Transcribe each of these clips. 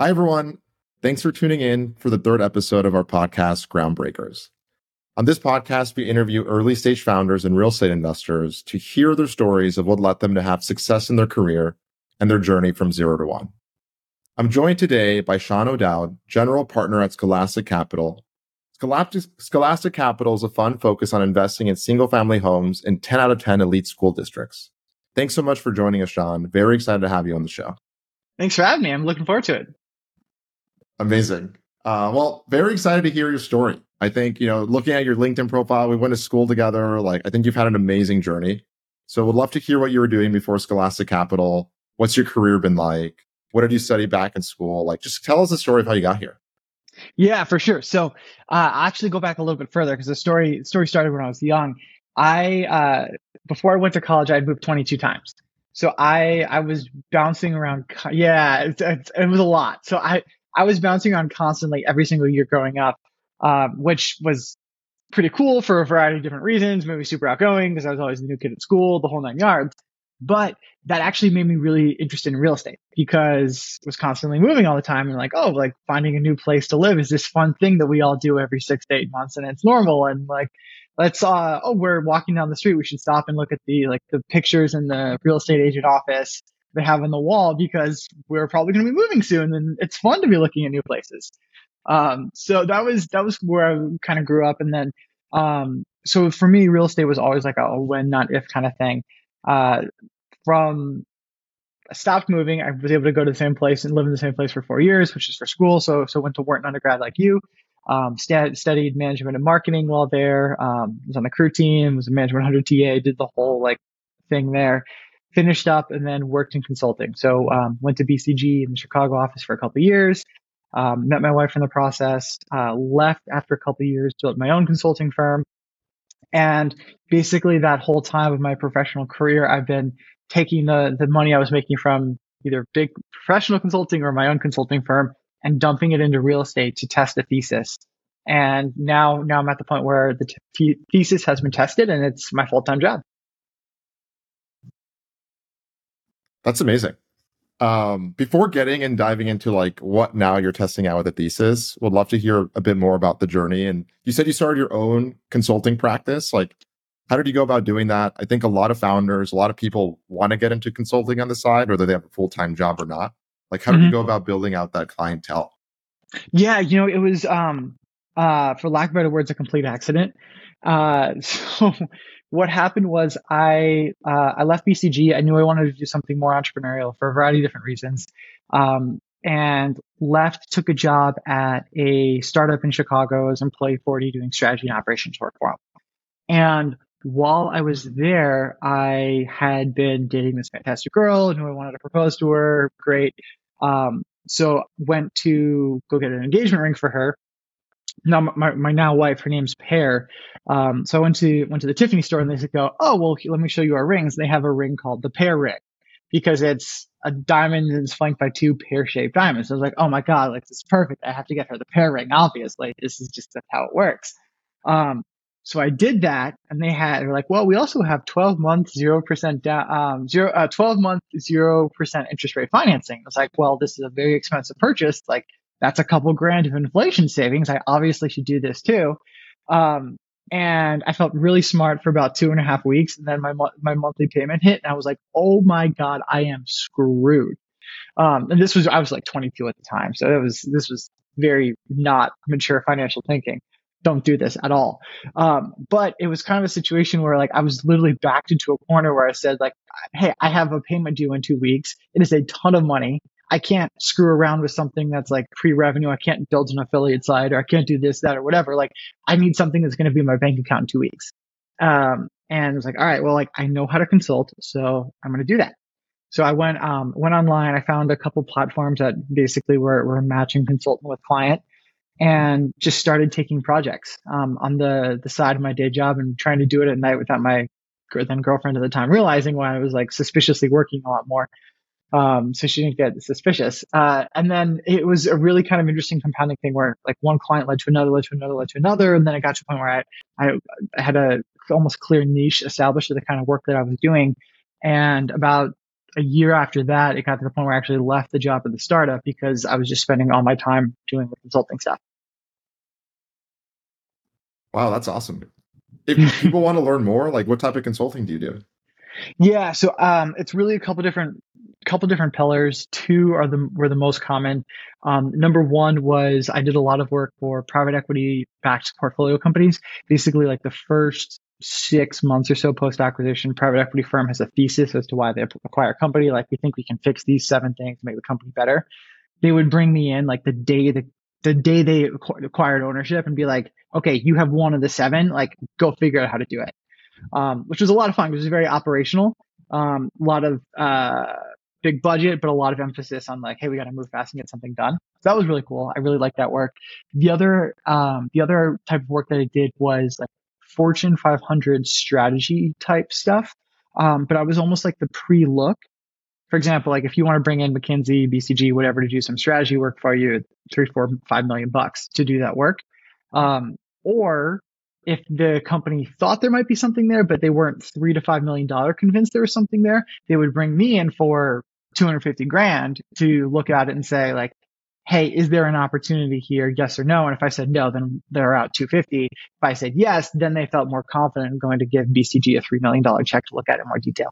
Hi, everyone. Thanks for tuning in for the third episode of our podcast, Groundbreakers. On this podcast, we interview early stage founders and real estate investors to hear their stories of what led them to have success in their career and their journey from zero to one. I'm joined today by Sean O'Dowd, general partner at Scholastic Capital. Scholastic, Scholastic Capital is a fund focused on investing in single family homes in 10 out of 10 elite school districts. Thanks so much for joining us, Sean. Very excited to have you on the show. Thanks for having me. I'm looking forward to it. Amazing. Uh, well, very excited to hear your story. I think, you know, looking at your LinkedIn profile, we went to school together. Like, I think you've had an amazing journey. So would love to hear what you were doing before Scholastic Capital. What's your career been like? What did you study back in school? Like, just tell us the story of how you got here. Yeah, for sure. So, uh, I actually go back a little bit further because the story story started when I was young. I uh, before I went to college, I had moved 22 times. So I I was bouncing around. Yeah, it, it, it was a lot. So I I was bouncing around constantly every single year growing up, um, which was pretty cool for a variety of different reasons. Maybe super outgoing because I was always the new kid at school, the whole nine yards. But that actually made me really interested in real estate because I was constantly moving all the time and like, oh, like finding a new place to live is this fun thing that we all do every six to eight months and it's normal. And like, let's, uh, oh, we're walking down the street. We should stop and look at the, like the pictures in the real estate agent office they have on the wall because we're probably going to be moving soon and it's fun to be looking at new places. Um, so that was, that was where I kind of grew up. And then, um, so for me, real estate was always like a when, not if kind of thing. Uh, from I stopped moving, I was able to go to the same place and live in the same place for four years, which is for school. So, so went to Wharton undergrad like you. Um, st- studied management and marketing while there. Um, was on the crew team, was a management 100 TA, did the whole like thing there finished up and then worked in consulting. So um, went to BCG in the Chicago office for a couple years. Um, met my wife in the process. Uh, left after a couple years, built my own consulting firm. And basically, that whole time of my professional career, I've been taking the the money I was making from either big professional consulting or my own consulting firm and dumping it into real estate to test a thesis. And now, now I'm at the point where the t- thesis has been tested and it's my full time job. That's amazing. Um, before getting and diving into like what now you're testing out with the thesis, would love to hear a bit more about the journey. And you said you started your own consulting practice. Like, how did you go about doing that? I think a lot of founders, a lot of people want to get into consulting on the side, whether they have a full time job or not. Like, how mm-hmm. did you mm-hmm. go about building out that clientele? Yeah, you know, it was, um, uh, for lack of better words, a complete accident. Uh, so what happened was I uh, I left BCG. I knew I wanted to do something more entrepreneurial for a variety of different reasons, um, and left. Took a job at a startup in Chicago as employee 40, doing strategy and operations work for them. And while I was there, I had been dating this fantastic girl who I wanted to propose to her. Great. Um, so went to go get an engagement ring for her now my, my now wife, her name's Pear. Um, so I went to went to the Tiffany store and they said, "Go, oh well, let me show you our rings." They have a ring called the Pear ring because it's a diamond it's flanked by two pear shaped diamonds. So I was like, "Oh my god, like this is perfect! I have to get her the Pear ring. Obviously, this is just how it works." Um, so I did that, and they had they're like, "Well, we also have 12 month zero percent down, um, zero uh, 12 month zero percent interest rate financing." I was like, "Well, this is a very expensive purchase. Like." That's a couple grand of inflation savings. I obviously should do this too. Um, and I felt really smart for about two and a half weeks. And then my, my monthly payment hit and I was like, Oh my God, I am screwed. Um, and this was, I was like 22 at the time. So it was, this was very not mature financial thinking. Don't do this at all. Um, but it was kind of a situation where like I was literally backed into a corner where I said like, Hey, I have a payment due in two weeks. It is a ton of money. I can't screw around with something that's like pre-revenue. I can't build an affiliate site or I can't do this, that, or whatever. Like I need something that's going to be in my bank account in two weeks. Um, and I was like, all right, well, like I know how to consult, so I'm going to do that. So I went, um, went online. I found a couple platforms that basically were, were matching consultant with client and just started taking projects, um, on the, the side of my day job and trying to do it at night without my then girlfriend at the time realizing why I was like suspiciously working a lot more. Um, so she didn't get suspicious. Uh, and then it was a really kind of interesting compounding thing where like one client led to another, led to another, led to another. And then it got to a point where I, I, I had a almost clear niche established of the kind of work that I was doing. And about a year after that, it got to the point where I actually left the job at the startup because I was just spending all my time doing the consulting stuff. Wow, that's awesome. If people want to learn more, like what type of consulting do you do? Yeah, so um, it's really a couple different couple different pillars. Two are the were the most common. Um, number one was I did a lot of work for private equity backed portfolio companies. Basically, like the first six months or so post acquisition, private equity firm has a thesis as to why they acquire a company. Like we think we can fix these seven things to make the company better. They would bring me in like the day the the day they acquired ownership and be like, okay, you have one of the seven, like go figure out how to do it. Um, which was a lot of fun. It was very operational. Um, a lot of, uh, big budget, but a lot of emphasis on like, hey, we got to move fast and get something done. So that was really cool. I really liked that work. The other, um, the other type of work that I did was like Fortune 500 strategy type stuff. Um, but I was almost like the pre look. For example, like if you want to bring in McKinsey, BCG, whatever to do some strategy work for you, three, four, five million bucks to do that work. Um, or if the company thought there might be something there, but they weren't three to five million dollar convinced there was something there, they would bring me in for 250 grand to look at it and say like, Hey, is there an opportunity here? Yes or no? And if I said no, then they're out 250. If I said yes, then they felt more confident in going to give BCG a $3 million check to look at it in more detail.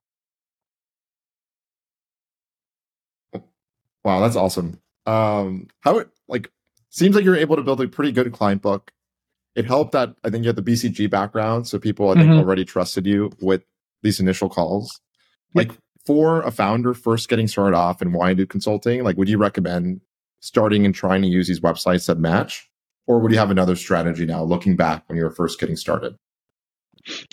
Wow, that's awesome. Um, how it like seems like you're able to build a pretty good client book. It helped that I think you had the BCG background, so people I think mm-hmm. already trusted you with these initial calls. Like for a founder first getting started off and to do consulting, like would you recommend starting and trying to use these websites that match? Or would you have another strategy now looking back when you were first getting started?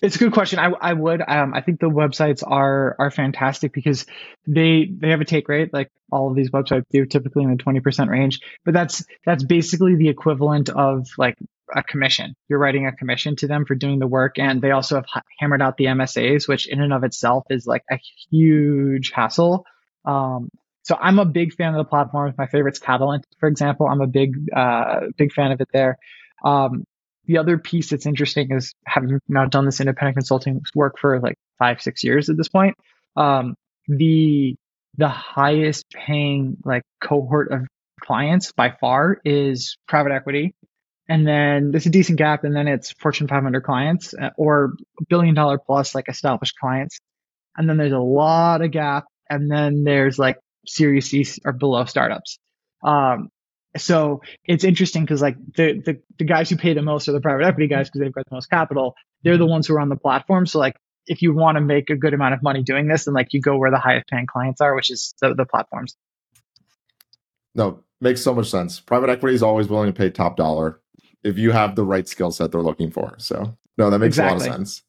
It's a good question. I, I would. Um, I think the websites are are fantastic because they they have a take rate like all of these websites do, typically in the twenty percent range. But that's that's basically the equivalent of like a commission. You're writing a commission to them for doing the work. And they also have hammered out the MSAs, which in and of itself is like a huge hassle. Um, so I'm a big fan of the platform. My favorite's Catalant, for example. I'm a big, uh, big fan of it there. Um, the other piece that's interesting is having now done this independent consulting work for like five, six years at this point. Um, the, the highest paying like cohort of clients by far is private equity and then there's a decent gap and then it's fortune 500 clients uh, or billion dollar plus like established clients. And then there's a lot of gap and then there's like series c or below startups. Um, so it's interesting because like the, the the guys who pay the most are the private equity guys because they've got the most capital. They're the ones who are on the platform so like if you want to make a good amount of money doing this then like you go where the highest paying clients are which is the, the platforms. No makes so much sense. Private equity is always willing to pay top dollar if you have the right skill set they're looking for. So no, that makes exactly. a lot of sense.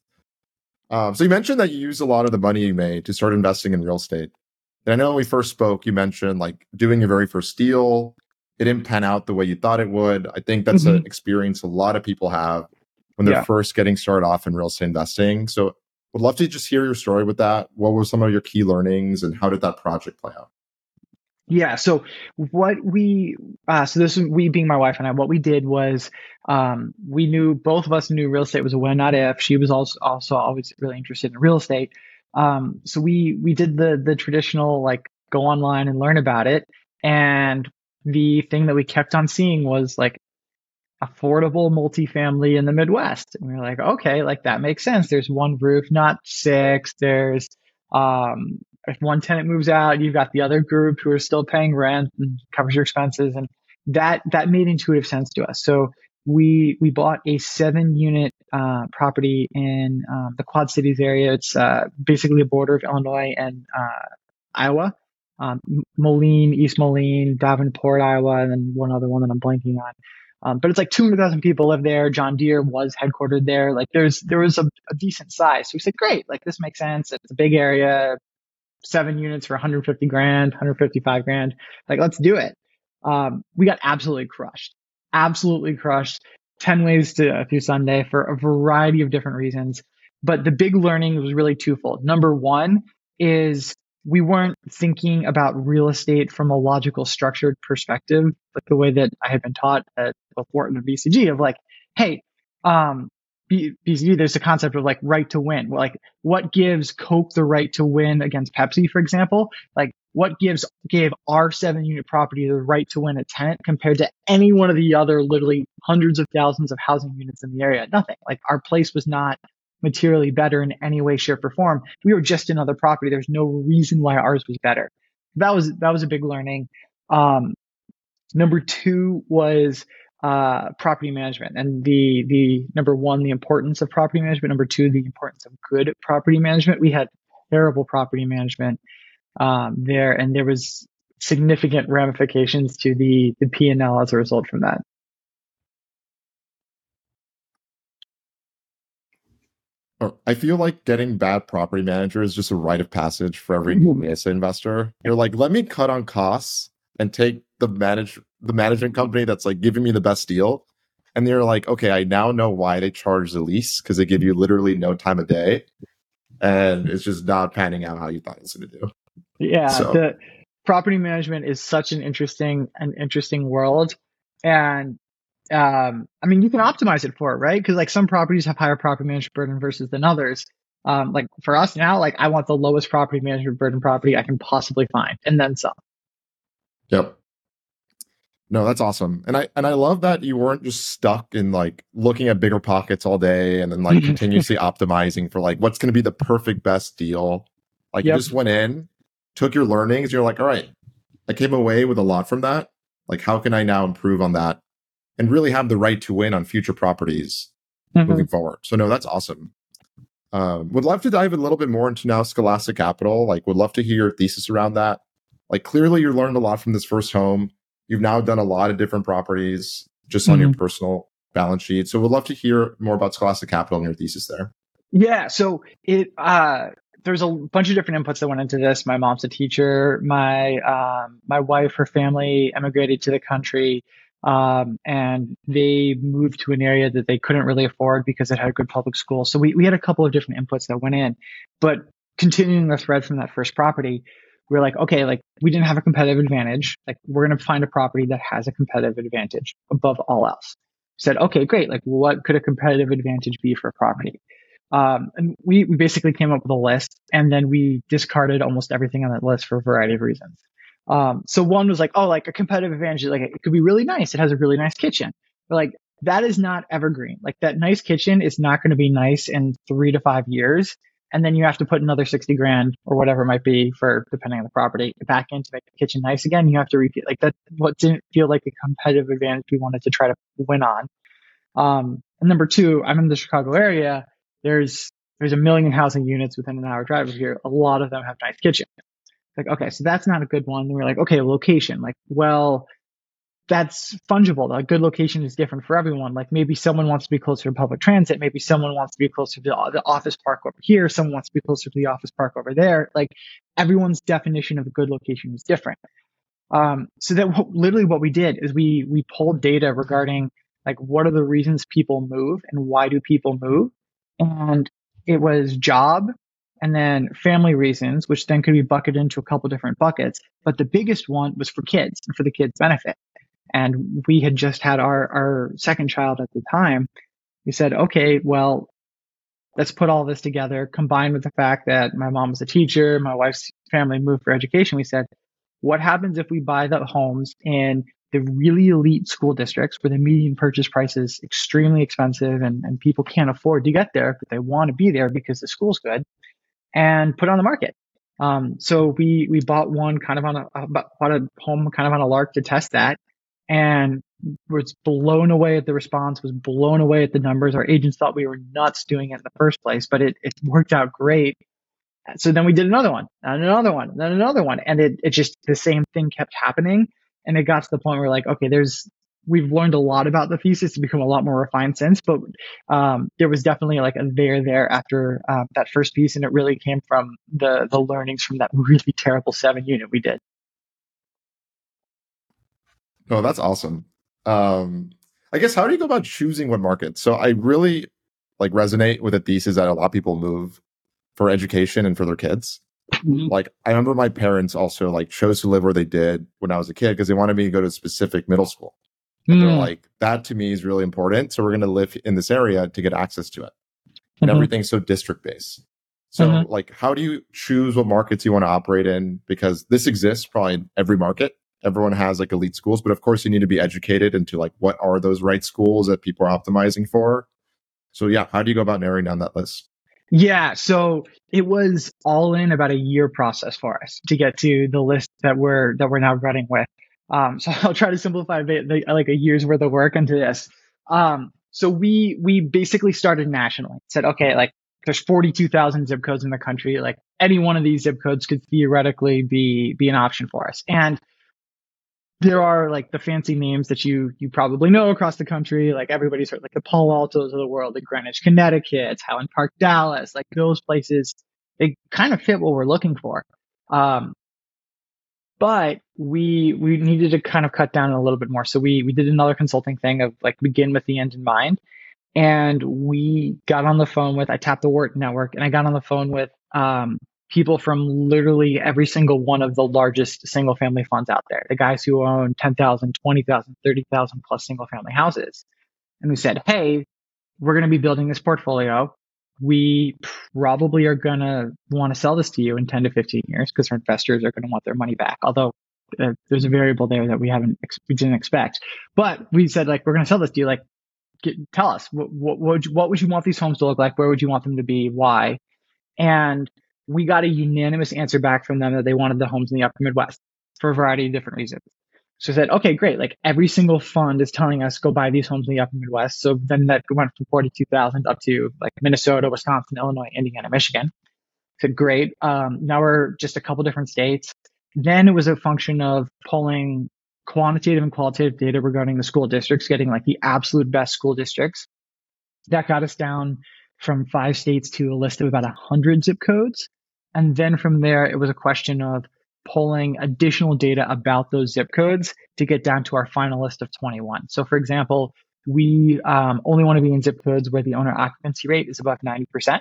Um, so you mentioned that you used a lot of the money you made to start investing in real estate. And I know when we first spoke, you mentioned like doing your very first deal. It didn't pan out the way you thought it would. I think that's mm-hmm. an experience a lot of people have when they're yeah. first getting started off in real estate investing. So would love to just hear your story with that. What were some of your key learnings and how did that project play out? Yeah. So what we, uh, so this is we being my wife and I, what we did was, um, we knew both of us knew real estate was a when, not if. She was also, also always really interested in real estate. Um, so we, we did the, the traditional, like go online and learn about it. And the thing that we kept on seeing was like affordable multifamily in the Midwest. And we were like, okay, like that makes sense. There's one roof, not six. There's, um, if one tenant moves out, you've got the other group who are still paying rent and covers your expenses. And that, that made intuitive sense to us. So we, we bought a seven unit, uh, property in, um, the Quad Cities area. It's, uh, basically a border of Illinois and, uh, Iowa. Um, Moline, East Moline, Davenport, Iowa, and then one other one that I'm blanking on. Um, but it's like 200,000 people live there. John Deere was headquartered there. Like there's, there was a, a, decent size. So we said, great, like this makes sense. It's a big area, seven units for 150 grand, 155 grand. Like, let's do it. Um, we got absolutely crushed, absolutely crushed. 10 ways to through Sunday for a variety of different reasons. But the big learning was really twofold. Number one is we weren't thinking about real estate from a logical structured perspective, like the way that I had been taught at Wharton and BCG of like, hey, um, BCG, there's a concept of like right to win. Like what gives Coke the right to win against Pepsi, for example? Like what gives gave our seven unit property the right to win a tenant compared to any one of the other literally hundreds of thousands of housing units in the area? Nothing. Like our place was not materially better in any way, shape, or form. We were just another property. There's no reason why ours was better. That was that was a big learning. Um, number two was uh, property management, and the the number one, the importance of property management. Number two, the importance of good property management. We had terrible property management um, there, and there was significant ramifications to the the P and L as a result from that. I feel like getting bad property manager is just a rite of passage for every real estate investor. You're like, let me cut on costs and take the manage the management company that's like giving me the best deal. And they're like, okay, I now know why they charge the lease because they give you literally no time of day, and it's just not panning out how you thought it was going to do. Yeah, so. the property management is such an interesting an interesting world, and um, I mean, you can optimize it for it, right? Because like some properties have higher property management burden versus than others. Um, like for us now, like I want the lowest property management burden property I can possibly find, and then some. Yep. No, that's awesome. And I and I love that you weren't just stuck in like looking at BiggerPockets all day and then like continuously optimizing for like what's going to be the perfect best deal. Like yep. you just went in, took your learnings, you're like, all right, I came away with a lot from that. Like how can I now improve on that and really have the right to win on future properties mm-hmm. moving forward. So no, that's awesome. Um, would love to dive a little bit more into now Scholastic Capital. Like, would love to hear your thesis around that. Like, clearly, you learned a lot from this first home. You've now done a lot of different properties just mm-hmm. on your mm-hmm. personal balance sheet. So, we'd love to hear more about Scholastic Capital and your thesis there. Yeah. So it uh, there's a bunch of different inputs that went into this. My mom's a teacher. My um, my wife, her family emigrated to the country. Um, and they moved to an area that they couldn't really afford because it had a good public school. So we, we had a couple of different inputs that went in. But continuing the thread from that first property, we are like, okay, like we didn't have a competitive advantage. Like we're going to find a property that has a competitive advantage above all else. We said, okay, great. Like what could a competitive advantage be for a property? Um, and we, we basically came up with a list and then we discarded almost everything on that list for a variety of reasons. Um, so one was like, oh, like a competitive advantage, like it could be really nice. It has a really nice kitchen. But like that is not evergreen. Like that nice kitchen is not going to be nice in three to five years. And then you have to put another 60 grand or whatever it might be for depending on the property back in to make the kitchen nice again. You have to repeat like that. What didn't feel like a competitive advantage we wanted to try to win on. Um, and number two, I'm in the Chicago area. There's, there's a million housing units within an hour drive of here. A lot of them have nice kitchens. Like, okay, so that's not a good one. And we're like, okay, location. Like, well, that's fungible. A good location is different for everyone. Like maybe someone wants to be closer to public transit. Maybe someone wants to be closer to the office park over here. Someone wants to be closer to the office park over there. Like everyone's definition of a good location is different. Um, so that literally what we did is we we pulled data regarding like what are the reasons people move and why do people move, and it was job, and then family reasons, which then could be bucketed into a couple different buckets. But the biggest one was for kids and for the kids' benefit. And we had just had our, our second child at the time. We said, okay, well, let's put all this together, combined with the fact that my mom was a teacher, my wife's family moved for education. We said, what happens if we buy the homes in the really elite school districts where the median purchase price is extremely expensive and, and people can't afford to get there, but they want to be there because the school's good and put on the market. Um, so we we bought one kind of on a bought a home kind of on a lark to test that, and was blown away at the response. Was blown away at the numbers. Our agents thought we were nuts doing it in the first place, but it it worked out great. So then we did another one, and another one, and then another one, and it it just the same thing kept happening, and it got to the point where like okay, there's we've learned a lot about the thesis to become a lot more refined since, but um, there was definitely like a there there after uh, that first piece, and it really came from the the learnings from that really terrible seven unit we did. Oh, that's awesome. Um, I guess how do you go about choosing what market? So I really like resonate with the thesis that a lot of people move for education and for their kids. Mm-hmm. Like I remember my parents also like chose to live where they did when I was a kid because they wanted me to go to a specific middle school. And they're like, that to me is really important. So we're going to live in this area to get access to it. And Mhm. everything's so district based. So, Mhm. like, how do you choose what markets you want to operate in? Because this exists probably in every market. Everyone has like elite schools, but of course, you need to be educated into like what are those right schools that people are optimizing for. So, yeah, how do you go about narrowing down that list? Yeah, so it was all in about a year process for us to get to the list that we're that we're now running with. Um, so I'll try to simplify a bit, like a year's worth of work into this. Um, so we we basically started nationally. Said, okay, like there's 42,000 zip codes in the country. Like any one of these zip codes could theoretically be be an option for us. And there are like the fancy names that you you probably know across the country. Like everybody's heard like the Palo Altos of the world, like Greenwich, Connecticut, Highland Park, Dallas, like those places. They kind of fit what we're looking for. Um, but we we needed to kind of cut down a little bit more. So we we did another consulting thing of like begin with the end in mind. And we got on the phone with I tapped the Wharton network and I got on the phone with um people from literally every single one of the largest single family funds out there. The guys who own 10,000, 20,000, 30,000 plus single family houses. And we said, "Hey, we're going to be building this portfolio. We probably are going to want to sell this to you in 10 to 15 years because our investors are going to want their money back. Although uh, there's a variable there that we haven't, we didn't expect. But we said, like, we're going to sell this to you. Like, get, tell us what, what, what, would you, what would you want these homes to look like? Where would you want them to be? Why? And we got a unanimous answer back from them that they wanted the homes in the upper Midwest for a variety of different reasons. So I said, okay, great. Like every single fund is telling us go buy these homes in the upper Midwest. So then that went from 42,000 up to like Minnesota, Wisconsin, Illinois, Indiana, Michigan. I said, great. Um, now we're just a couple different states. Then it was a function of pulling quantitative and qualitative data regarding the school districts, getting like the absolute best school districts. That got us down from five states to a list of about 100 zip codes. And then from there, it was a question of pulling additional data about those zip codes to get down to our final list of 21. So, for example, we um, only want to be in zip codes where the owner occupancy rate is above 90%,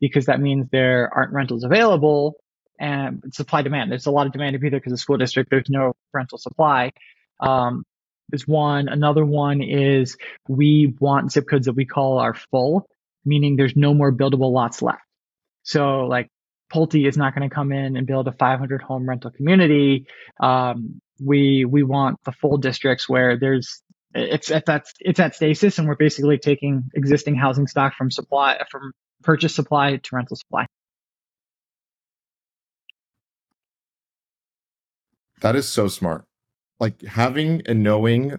because that means there aren't rentals available and supply demand. There's a lot of demand to be there because the school district, there's no rental supply. Um, is one. Another one is we want zip codes that we call our full, meaning there's no more buildable lots left. So like Pulte is not going to come in and build a 500 home rental community. Um, we we want the full districts where there's it's at that it's at stasis, and we're basically taking existing housing stock from supply from purchase supply to rental supply. That is so smart. Like having and knowing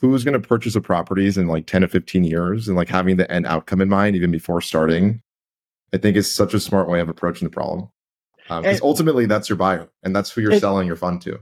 who's going to purchase the properties in like 10 to 15 years and like having the end outcome in mind even before starting, I think is such a smart way of approaching the problem. Um, because It- ultimately, that's your buyer and that's who you're It- selling your fund to.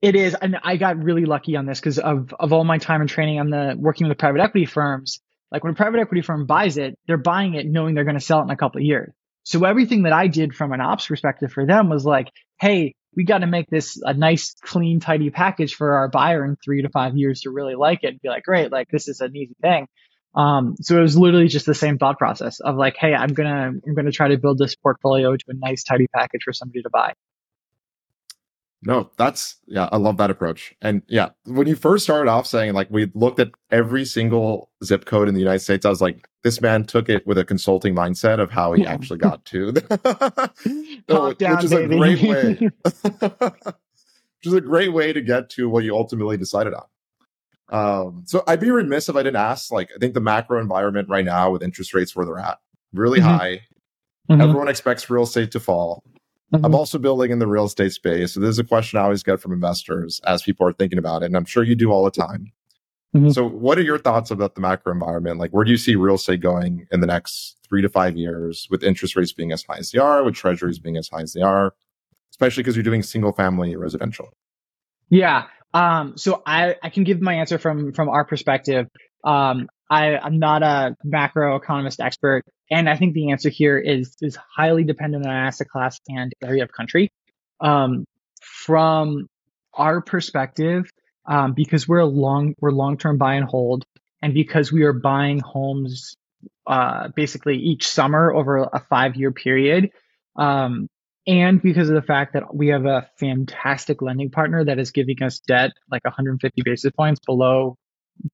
It is, and I got really lucky on this because of of all my time and training on the working with private equity firms. Like when a private equity firm buys it, they're buying it knowing they're going to sell it in a couple of years. So everything that I did from an ops perspective for them was like, hey, we got to make this a nice, clean, tidy package for our buyer in three to five years to really like it and be like, great, like this is an easy thing. Um, so it was literally just the same thought process of like, hey, I'm gonna I'm gonna try to build this portfolio to a nice, tidy package for somebody to buy. No, that's yeah, I love that approach. And yeah, when you first started off saying like we looked at every single zip code in the United States, I was like, this man took it with a consulting mindset of how he actually got to, down, which is baby. a great way, which is a great way to get to what you ultimately decided on. Um, so I'd be remiss if I didn't ask. Like, I think the macro environment right now with interest rates where they're at, really Mhm. high. Mhm, Everyone expects real estate to fall. mhm. I'm also building in the real estate space. So this is a question I always get from investors as people are thinking about it. And I'm sure you do all the time. Mhm. So what are your thoughts about the macro environment? Like where do you see real estate going in the next three to five years with interest rates being as high as they are, with treasuries being as high as they are, especially because you're doing single family residential? Yeah. Um, so I, I can give my answer from from our perspective. Um, I, I'm not a macroeconomist expert, and I think the answer here is is highly dependent on asset class and area of country. Um, from our perspective, um, because we're long we're long term buy and hold, and because we are buying homes uh, basically each summer over a five year period, um, and because of the fact that we have a fantastic lending partner that is giving us debt like 150 basis points below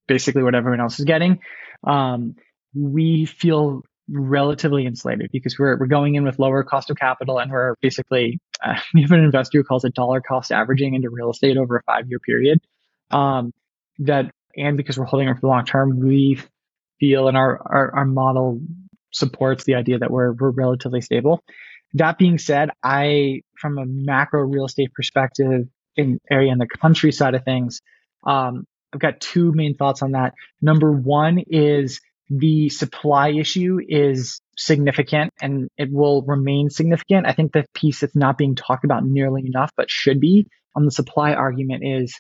basically what everyone else is getting. Um, we feel relatively insulated because we're, we're going in with lower cost of capital and we're basically, uh, we have an investor who calls it dollar cost averaging into real estate over a five year period. Um, that, and because we're holding it for the long term, we feel and our, our, our model supports the idea that we're, we're relatively stable. That being said, I, from a macro real estate perspective in area in the country side of things, um, I've got two main thoughts on that. Number one is the supply issue is significant and it will remain significant. I think the piece that's not being talked about nearly enough, but should be on the supply argument is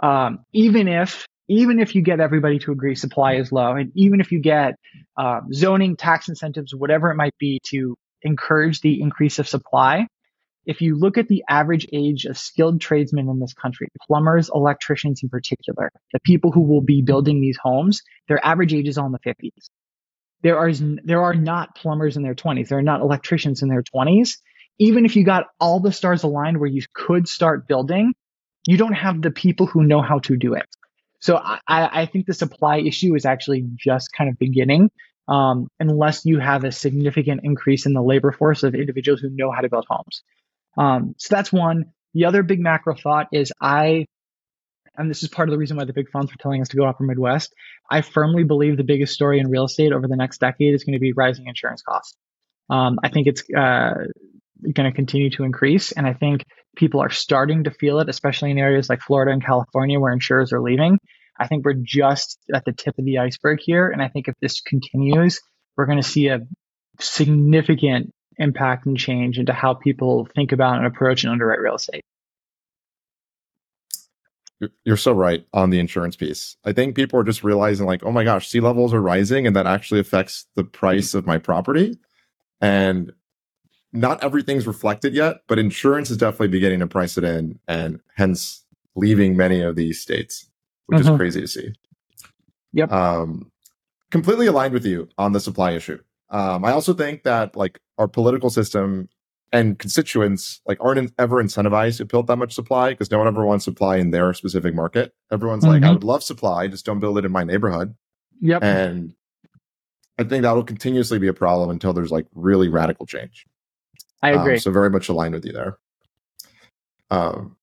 um, even if even if you get everybody to agree supply is low, and even if you get uh, zoning, tax incentives, whatever it might be to encourage the increase of supply, if you look at the average age of skilled tradesmen in this country, plumbers, electricians in particular, the people who will be building these homes, their average age is in the 50s. There are, there are not plumbers in their 20s. There are not electricians in their 20s. Even if you got all the stars aligned where you could start building, you don't have the people who know how to do it. So I, I think the supply issue is actually just kind of beginning. Um, unless you have a significant increase in the labor force of individuals who know how to build homes. Um, so that's one. The other big macro thought is I, and this is part of the reason why the big funds were telling us to go upper Midwest. I firmly believe the biggest story in real estate over the next decade is going to be rising insurance costs. Um, I think it's uh, going to continue to increase, and I think people are starting to feel it, especially in areas like Florida and California where insurers are leaving. I think we're just at the tip of the iceberg here, and I think if this continues, we're going to see a significant impact and change into how people think about and approach and underwrite real estate. You're so right on the insurance piece. I think people are just realizing, like, oh my gosh, sea levels are rising, and that actually affects the price of my property. And not everything's reflected yet, but insurance is definitely beginning to price it in, and hence leaving many of these states, which mm-hmm. is crazy to see. Yep. Um, completely aligned with you on the supply issue. Um, I also think that like our political system and constituents like aren't ever incentivized to build that much supply because no one ever wants supply in their specific market. Everyone's mm-hmm. like, I would love supply, just don't build it in my neighborhood. Yep. And I think that'll continuously be a problem until there's like really radical change. I agree. Um, so very much aligned with you there. Um,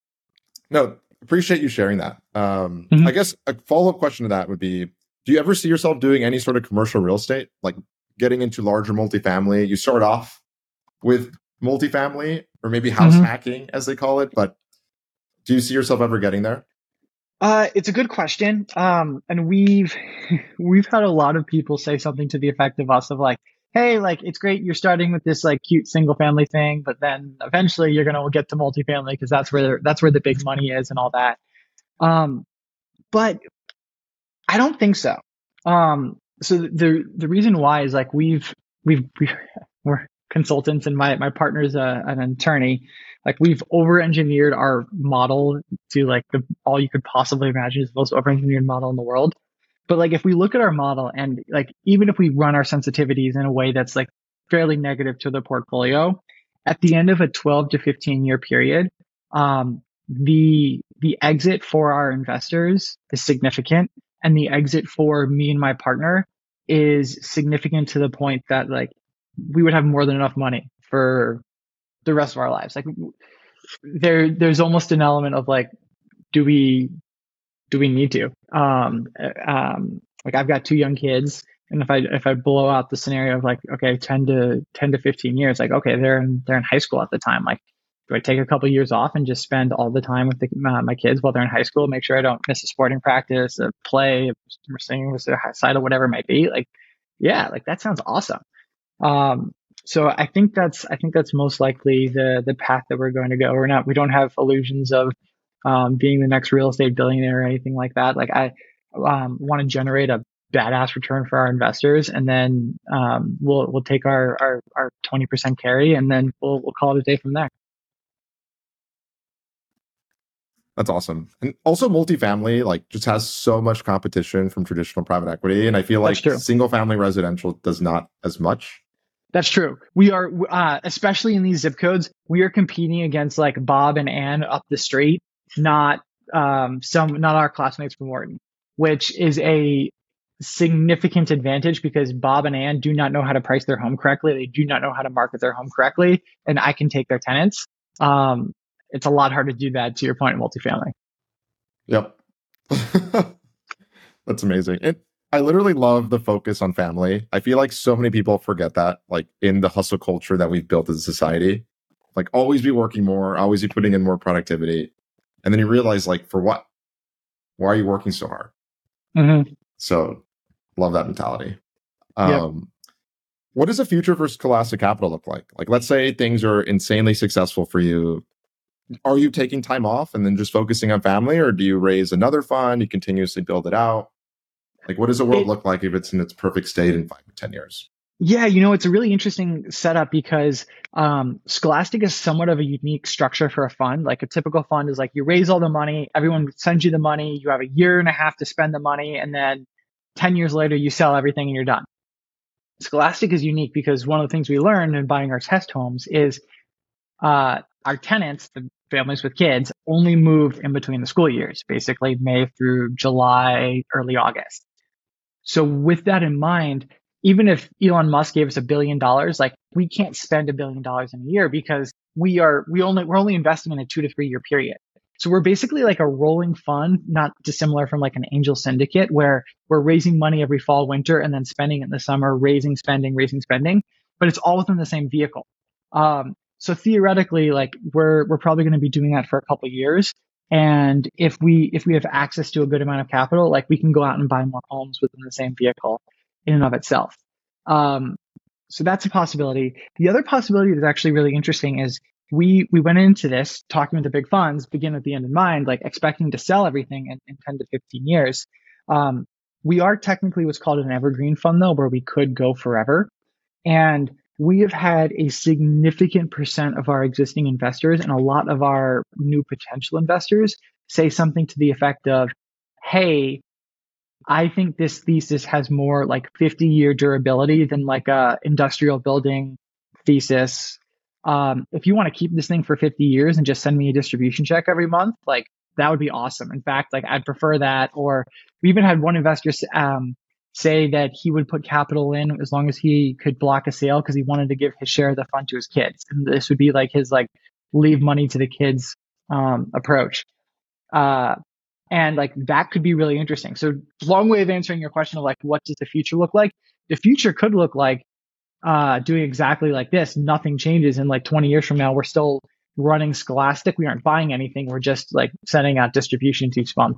no, appreciate you sharing that. Um, mm-hmm. I guess a follow up question to that would be: Do you ever see yourself doing any sort of commercial real estate, like getting into larger multifamily. You start off with multifamily or maybe house mm-hmm. hacking, as they call it. But do you see yourself ever getting there? Uh, it's a good question. Um, and we've we've had a lot of people say something to the effect of us of like, hey, like it's great you're starting with this like cute single family thing, but then eventually you're gonna get to multifamily because that's where that's where the big money is and all that. Um, but I don't think so. Um, so the the reason why is like we've we've, we are consultants and my my partner's a, an attorney like we've over engineered our model to like the all you could possibly imagine is the most over engineered model in the world but like if we look at our model and like even if we run our sensitivities in a way that's like fairly negative to the portfolio at the end of a 12 to 15 year period um, the the exit for our investors is significant and the exit for me and my partner is significant to the point that like we would have more than enough money for the rest of our lives. Like there, there's almost an element of like, do we, do we need to? Um, um, like I've got two young kids, and if I if I blow out the scenario of like, okay, ten to ten to fifteen years, like okay, they're in they're in high school at the time, like do I take a couple years off and just spend all the time with the, uh, my kids while they're in high school? Make sure I don't miss a sporting practice, a play, a singing recital, whatever it might be. Like, yeah, like that sounds awesome. Um, so I think that's I think that's most likely the the path that we're going to go. We're not we don't have illusions of um, being the next real estate billionaire or anything like that. Like I um, want to generate a badass return for our investors, and then um, we'll we'll take our our our twenty percent carry, and then we'll we'll call it a day from there. That's awesome. And also multifamily like just has so much competition from traditional private equity. And I feel like single family residential does not as much. That's true. We are, uh, especially in these zip codes, we are competing against like Bob and Ann up the street, not um, some, not our classmates from Wharton. which is a significant advantage because Bob and Ann do not know how to price their home correctly. They do not know how to market their home correctly, and I can take their tenants. Um, it's a lot harder to do that. To your point, in multifamily. Yep, that's amazing. And I literally love the focus on family. I feel like so many people forget that, like in the hustle culture that we've built as a society. Like always be working more, always be putting in more productivity, and then you realize, like, for what? Why are you working so hard? Mm-hmm. So love that mentality. Um, yep. What does the future for Scholastic Capital look like? Like, let's say things are insanely successful for you. Are you taking time off and then just focusing on family, or do you raise another fund? You continuously build it out. Like, what does the world it, look like if it's in its perfect state in five or ten years? Yeah, you know, it's a really interesting setup because um, Scholastic is somewhat of a unique structure for a fund. Like a typical fund is like you raise all the money, everyone sends you the money, you have a year and a half to spend the money, and then 10 years later, you sell everything and you're done. Scholastic is unique because one of the things we learned in buying our test homes is uh, our tenants, the families with kids, only move in between the school years, basically May through July, early August. So with that in mind, even if Elon Musk gave us a billion dollars, like we can't spend a billion dollars in a year because we are we only we're only investing in a two to three year period. So we're basically like a rolling fund, not dissimilar from like an angel syndicate where we're raising money every fall, winter, and then spending it in the summer, raising, spending, raising, spending, but it's all within the same vehicle. Um, so theoretically, like we're, we're probably going to be doing that for a couple years. And if we, if we have access to a good amount of capital, like we can go out and buy more homes within the same vehicle in and of itself. Um, so that's a possibility. The other possibility that's actually really interesting is we we went into this talking with the big funds, begin with the end in mind, like expecting to sell everything in, in 10 to 15 years. Um, we are technically what's called an evergreen fund though, where we could go forever. And we have had a significant percent of our existing investors and a lot of our new potential investors say something to the effect of, Hey, I think this thesis has more like 50 year durability than like a industrial building thesis um, if you want to keep this thing for 50 years and just send me a distribution check every month, like that would be awesome. In fact, like I'd prefer that. Or we even had one investor um, say that he would put capital in as long as he could block a sale because he wanted to give his share of the fund to his kids. And this would be like his like leave money to the kids um, approach. Uh, and like that could be really interesting. So long way of answering your question of like what does the future look like? The future could look like uh, doing exactly like this, nothing changes. And like 20 years from now, we're still running Scholastic. We aren't buying anything. We're just like sending out distribution to each month.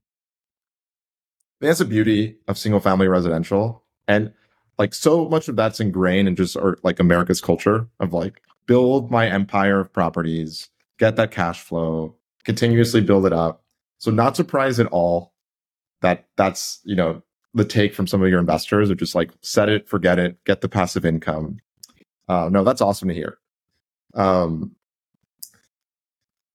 That's the beauty of single family residential. And like so much of that's ingrained in just like America's culture of like build my empire of properties, get that cash flow, continuously build it up. So not surprised at all that that's, you know, the take from some of your investors are just like set it, forget it, get the passive income. Uh, no, that's awesome to hear. Um,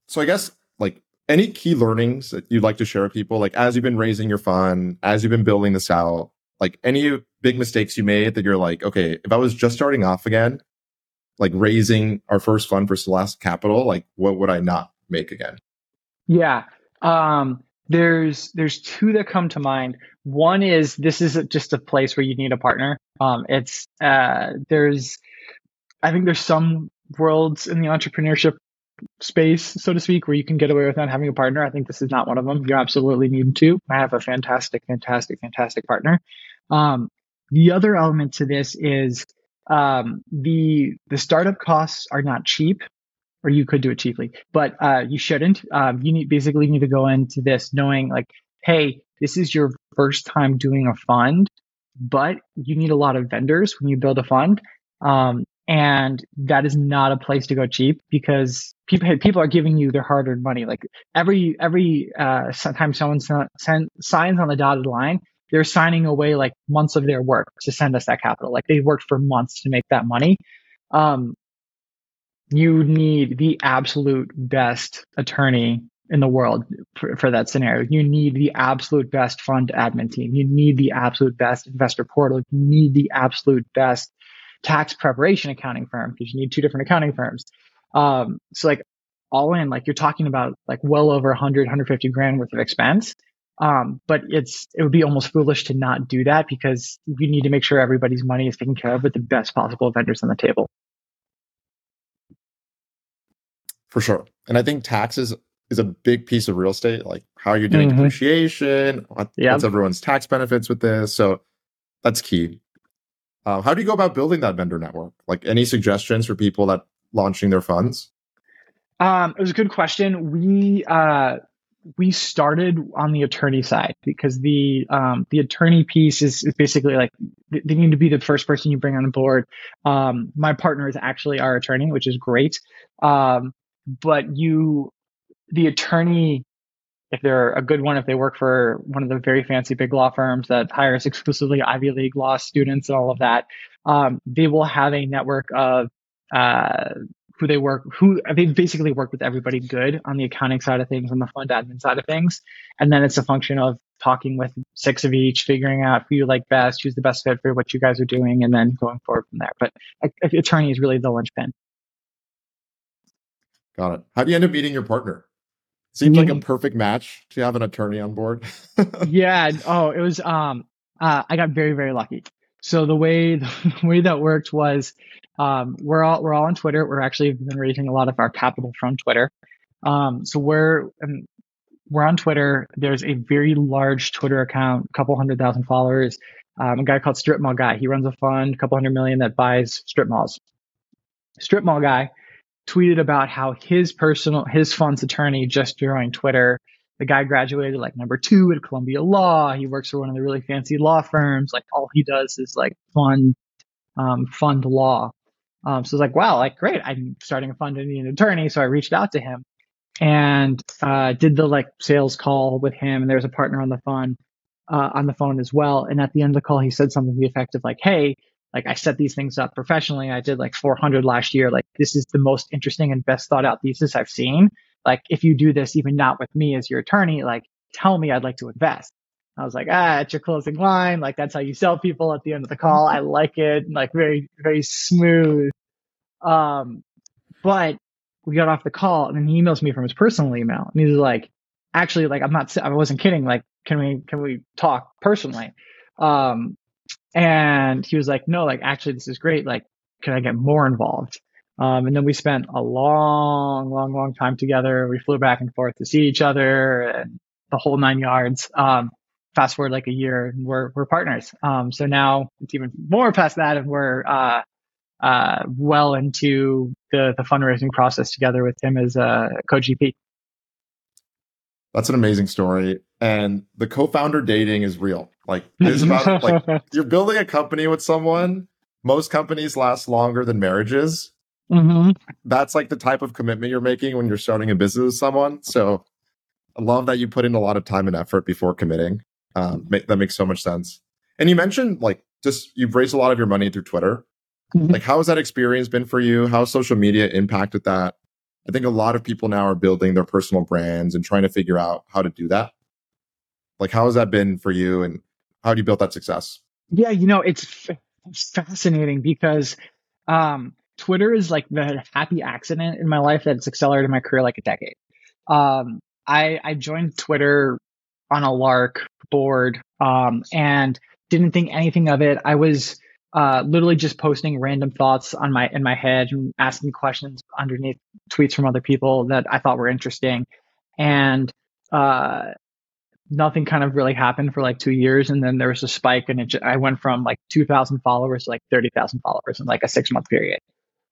so I guess like any key learnings that you'd like to share with people, like as you've been raising your fund, as you've been building this out, like any big mistakes you made that you're like, okay, if I was just starting off again, like raising our first fund for Scholastic Capital, like what would I not make again? Yeah. Um, there's there's two that come to mind. One is this is just a place where you need a partner. Um, it's uh, there's I think there's some worlds in the entrepreneurship space, so to speak, where you can get away with not having a partner. I think this is not one of them. You absolutely need to. I have a fantastic, fantastic, fantastic partner. Um, the other element to this is um, the the startup costs are not cheap or you could do it cheaply, but uh, you shouldn't. Um, you need basically need to go into this knowing like, hey, this is your first time doing a fund, but you need a lot of vendors when you build a fund. Um, and that is not a place to go cheap because people people are giving you their hard earned money. Like every every uh, time someone send, signs on the dotted line, they're signing away like months of their work to send us that capital. Like they worked for months to make that money. Um, you need the absolute best attorney in the world for, for, that scenario. You need the absolute best fund admin team. You need the absolute best investor portal. You need the absolute best tax preparation accounting firm because you need two different accounting firms. Um, so like all in, like you're talking about like well over 100, 150 grand worth of expense. Um, but it's it would be almost foolish to not do that because you need to make sure everybody's money is taken care of with the best possible vendors on the table. For sure. And I think taxes is a big piece of real estate. Like how you're doing mm-hmm. depreciation, what, yep. what's everyone's tax benefits with this. So that's key. Uh, how do you go about building that vendor network? Like any suggestions for people that launching their funds? Um, it was a good question. We uh, we started on the attorney side because the um, the attorney piece is, is basically like they need to be the first person you bring on board. Um, my partner is actually our attorney, which is great. Um, but you, the attorney, if they're a good one, if they work for one of the very fancy big law firms that hires exclusively Ivy League law students and all of that, um, they will have a network of uh, who they work, who they basically work with everybody good on the accounting side of things, on the fund admin side of things, and then it's a function of talking with six of each, figuring out who you like best, who's the best fit for what you guys are doing, and then going forward from there. But attorney is really the linchpin. Got it. How do you end up meeting your partner? Seems like a perfect match to have an attorney on board. yeah. Oh, it was. Um. Uh, I got very very lucky. So the way the way that worked was, um, we're all we're all on Twitter. We're actually been raising a lot of our capital from Twitter. Um. So we're um, we're on Twitter. There's a very large Twitter account, a couple hundred thousand followers. Um, a guy called Strip Mall Guy. He runs a fund, a couple hundred million that buys strip malls. Strip Mall Guy tweeted about how his personal his fund's attorney just joined Twitter. The guy graduated like number two at Columbia Law. He works for one of the really fancy law firms. Like all he does is like fund um, fund law. Um, so it's like, wow, like great. I'm starting a fund and need an attorney. So I reached out to him and uh, did the like sales call with him. And there's a partner on the fund uh, on the phone as well. And at the end of the call, he said something to the effect of like, "Hey, like I set these things up professionally. I did like 400 last year. Like this is the most interesting and best thought out thesis I've seen. Like if you do this, even not with me as your attorney, like tell me I'd like to invest. I was like, ah, it's your closing line. Like that's how you sell people at the end of the call. I like it. Like very, very smooth. Um, but we got off the call and then he emails me from his personal email and he's like, actually, like I'm not, I wasn't kidding. Like, can we, can we talk personally? Um, and he was like, no, like, actually, this is great. Like, can I get more involved? Um, and then we spent a long, long, long time together. We flew back and forth to see each other and the whole nine yards. Um, fast forward like a year, we're, we're partners. Um, so now it's even more past that and we're, uh, uh, well into the, the fundraising process together with him as a co-GP. That's an amazing story. And the co-founder dating is real. Like, it's about like you're building a company with someone. Most companies last longer than marriages. Mm-hmm. That's like the type of commitment you're making when you're starting a business with someone. So I love that you put in a lot of time and effort before committing. Um, that makes so much sense. And you mentioned like just you've raised a lot of your money through Twitter. Mm-hmm. Like, how has that experience been for you? How has social media impacted that? I think a lot of people now are building their personal brands and trying to figure out how to do that. Like, how has that been for you and how do you build that success? Yeah, you know, it's, it's fascinating because um, Twitter is like the happy accident in my life that that's accelerated my career like a decade. Um, I, I joined Twitter on a lark board um, and didn't think anything of it. I was uh, literally just posting random thoughts on my in my head and asking questions underneath tweets from other people that I thought were interesting, and uh, nothing kind of really happened for like two years, and then there was a spike, and it, I went from like two thousand followers to like thirty thousand followers in like a six month period,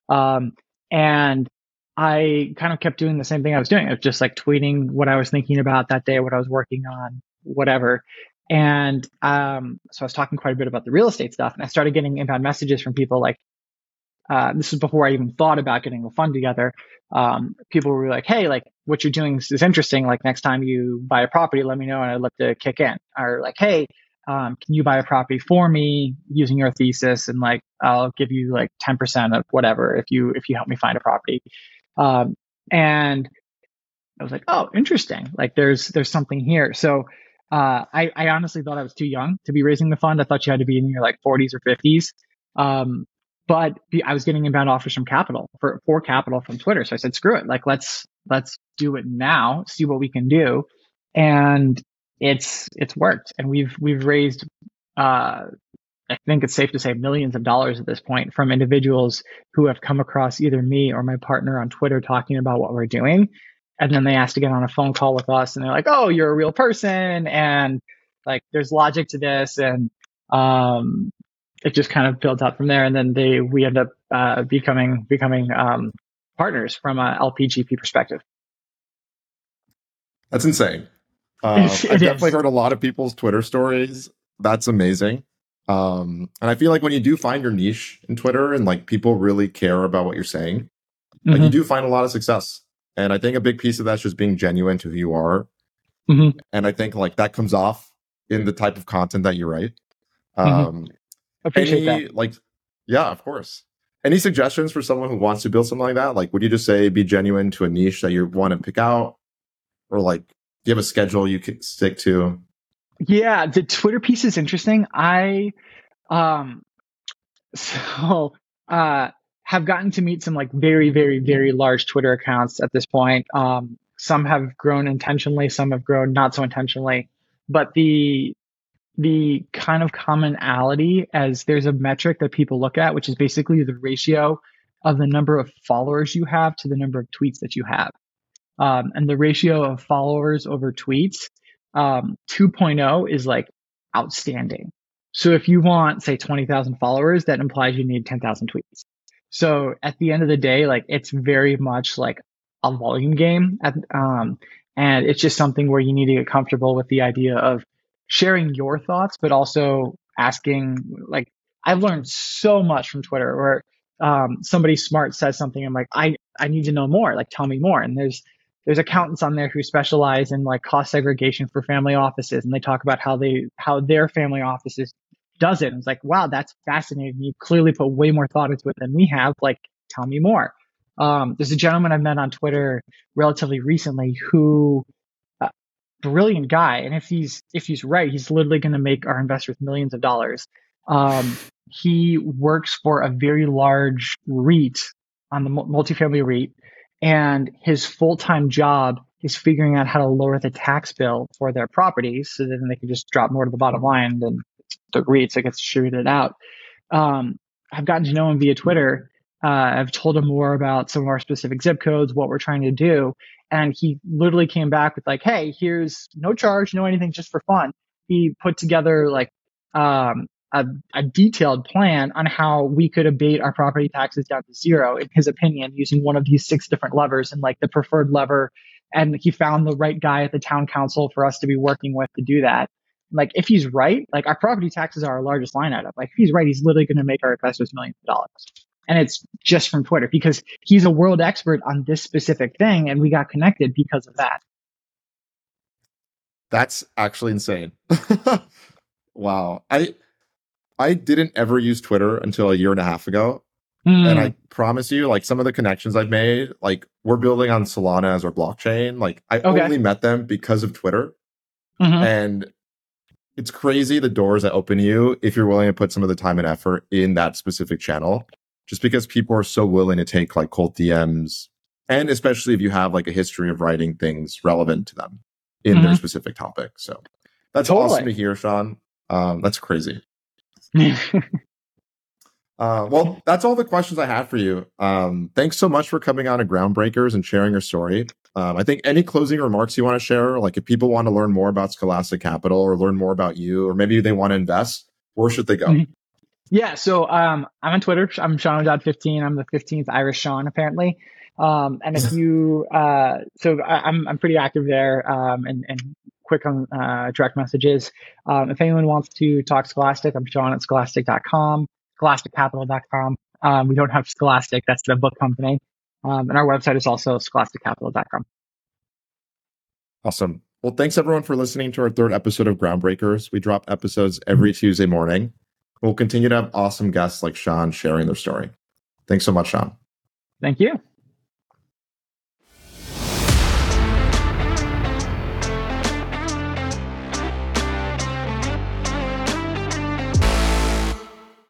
um, and I kind of kept doing the same thing I was doing. I was just like tweeting what I was thinking about that day, what I was working on, whatever. And um, so I was talking quite a bit about the real estate stuff, and I started getting inbound messages from people like, uh, this is before I even thought about getting a fund together. Um, people were like, "Hey, like what you're doing is interesting. Like next time you buy a property, let me know, and I'd love to kick in." Or like, "Hey, um, can you buy a property for me using your thesis, and like I'll give you like 10% of whatever if you if you help me find a property." Um, and I was like, "Oh, interesting. Like there's there's something here." So uh, I, I honestly thought I was too young to be raising the fund. I thought you had to be in your like 40s or 50s. Um, but I was getting inbound offers from capital for, for capital from Twitter. So I said, screw it. Like, let's, let's do it now, see what we can do. And it's it's worked, and we've we've raised. Uh, I think it's safe to say millions of dollars at this point from individuals who have come across either me or my partner on Twitter talking about what we're doing. And then they asked to get on a phone call with us and they're like, oh, you're a real person. And like, there's logic to this. And, um, it just kind of built up from there. And then they, we end up, uh, becoming, becoming, um, partners from a LPGP perspective. That's insane. Uh, I've definitely heard a lot of people's Twitter stories. That's amazing. Um, and I feel like when you do find your niche in Twitter and like people really care about what you're saying, mm-hmm. like you mm-hmm. do find a lot of success. And I think a big piece of that's just being genuine to who you are. Mm-hmm. And I think like that comes off in the type of content that you write. Mm-hmm. Appreciate any, that. Like, yeah, of course. Any suggestions for someone who wants to build something like that? Like, would you just say be genuine to a niche that you want to pick out, or like, do you have a schedule you could stick to? Yeah, the Twitter piece is interesting. I um so uh have gotten to meet some like very, very, very large Twitter accounts at this point. Um some have grown intentionally, some have grown not so intentionally. But the the kind of commonality as there's a metric that people look at, which is basically the ratio of the number of followers you have to the number of tweets that you have. Um, and the ratio of followers over tweets um, 2.0 is like outstanding. So if you want, say, 20,000 followers, that implies you need 10,000 tweets. So at the end of the day, like it's very much like a volume game. At, um, and it's just something where you need to get comfortable with the idea of sharing your thoughts, but also asking, like, I've learned so much from Twitter where um, somebody smart says something. I'm like, I, I need to know more. Like, tell me more. And there's there's accountants on there who specialize in like cost segregation for family offices and they talk about how they how their family offices does it and it's like wow that's fascinating you clearly put way more thought into it than we have like tell me more um, there's a gentleman i've met on twitter relatively recently who brilliant guy and if he's if he's right he's literally going to make our investors millions of dollars um, he works for a very large REIT on the multifamily REIT and his full-time job is figuring out how to lower the tax bill for their properties so then they can just drop more to the bottom line than the REITs that gets distributed out. Um, I've gotten to know him via Twitter. Uh, I've told him more about some of our specific zip codes, what we're trying to do. And he literally came back with like, Hey, here's no charge, no anything, just for fun. He put together like, um, a, a, detailed plan on how we could abate our property taxes down to zero, in his opinion, using one of these six different levers and like the preferred lever. And he found the right guy at the town council for us to be working with to do that. Like, if he's right, like our property taxes are our largest line item. Like, if he's right, he's literally going to make our investors millions of dollars. And it's just from Twitter because he's a world expert on this specific thing. And we got connected because of that. That's actually insane. wow. I, I didn't ever use Twitter until a year and a half ago. Mm. And I promise you, like some of the connections I've made, like we're building on Solana as our blockchain. Like I okay. only met them because of Twitter. Mm-hmm. And it's crazy the doors that open you if you're willing to put some of the time and effort in that specific channel. Just because people are so willing to take like cold DMs, and especially if you have like a history of writing things relevant to them in mm-hmm. their specific topic. So that's totally. awesome to hear, Sean. Um, that's crazy. Uh, well, that's all the questions I had for you. Um, thanks so much for coming on to Groundbreakers and sharing your story. Um, I think any closing remarks you want to share, like if people want to learn more about Scholastic Capital or learn more about you, or maybe they want to invest, where should they go? Mm-hmm. Yeah, so um, I'm on Twitter. I'm Sean Dad 15. I'm the 15th Irish Sean, apparently. Um, and if you, uh, so I, am I'm, I'm pretty active there um, and, and quick on uh, direct messages. Um, if anyone wants to talk Scholastic, I'm Sean at scholastic.com, scholasticcapital.com. Um, we don't have Scholastic, that's the book company. Um, and our website is also scholasticcapital.com. Awesome. Well, thanks everyone for listening to our third episode of Groundbreakers. We drop episodes every Tuesday morning. We'll continue to have awesome guests like Sean sharing their story. Thanks so much, Sean. Thank you.